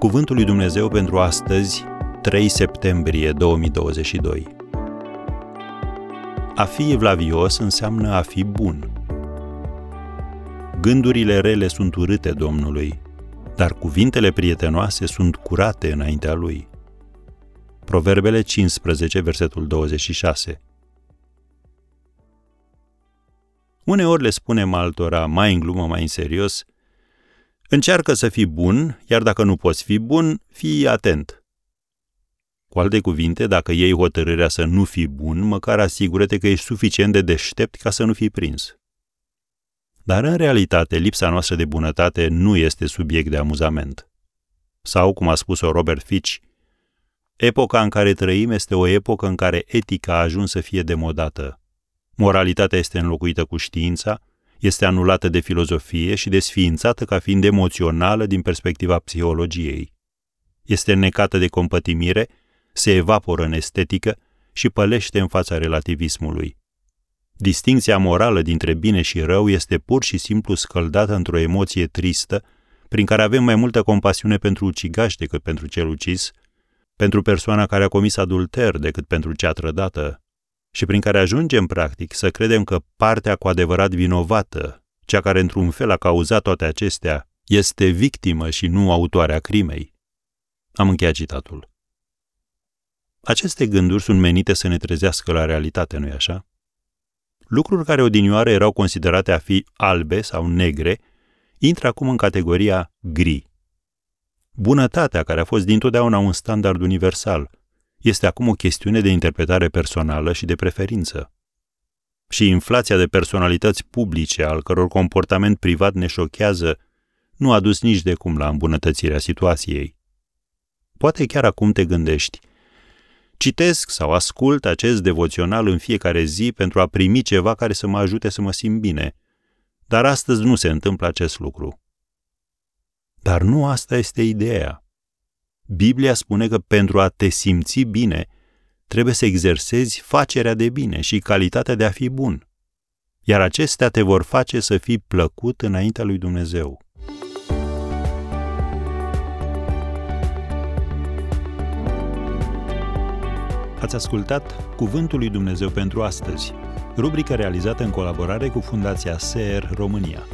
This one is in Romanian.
Cuvântul lui Dumnezeu pentru astăzi, 3 septembrie 2022. A fi evlavios înseamnă a fi bun. Gândurile rele sunt urâte Domnului, dar cuvintele prietenoase sunt curate înaintea lui. Proverbele 15, versetul 26. Uneori le spunem altora, mai în glumă, mai în serios, încearcă să fii bun, iar dacă nu poți fi bun, fii atent. Cu alte cuvinte, dacă iei hotărârea să nu fii bun, măcar asigură-te că ești suficient de deștept ca să nu fii prins. Dar în realitate, lipsa noastră de bunătate nu este subiect de amuzament. Sau, cum a spus-o Robert Fitch, epoca în care trăim este o epocă în care etica a ajuns să fie demodată. Moralitatea este înlocuită cu știința, este anulată de filozofie și desființată ca fiind emoțională din perspectiva psihologiei. Este necată de compătimire, se evaporă în estetică și pălește în fața relativismului. Distinția morală dintre bine și rău este pur și simplu scăldată într-o emoție tristă, prin care avem mai multă compasiune pentru ucigaș decât pentru cel ucis, pentru persoana care a comis adulter decât pentru cea trădată, și prin care ajungem, practic, să credem că partea cu adevărat vinovată, cea care într-un fel a cauzat toate acestea, este victimă și nu autoarea crimei. Am încheiat citatul. Aceste gânduri sunt menite să ne trezească la realitate, nu-i așa? Lucruri care odinioară erau considerate a fi albe sau negre, intră acum în categoria gri. Bunătatea, care a fost dintotdeauna un standard universal, este acum o chestiune de interpretare personală și de preferință. Și inflația de personalități publice, al căror comportament privat ne șochează, nu a dus nici de cum la îmbunătățirea situației. Poate chiar acum te gândești, citesc sau ascult acest devoțional în fiecare zi pentru a primi ceva care să mă ajute să mă simt bine, dar astăzi nu se întâmplă acest lucru. Dar nu asta este ideea. Biblia spune că pentru a te simți bine, trebuie să exersezi facerea de bine și calitatea de a fi bun. Iar acestea te vor face să fii plăcut înaintea lui Dumnezeu. Ați ascultat Cuvântul lui Dumnezeu pentru astăzi, rubrica realizată în colaborare cu Fundația SER România.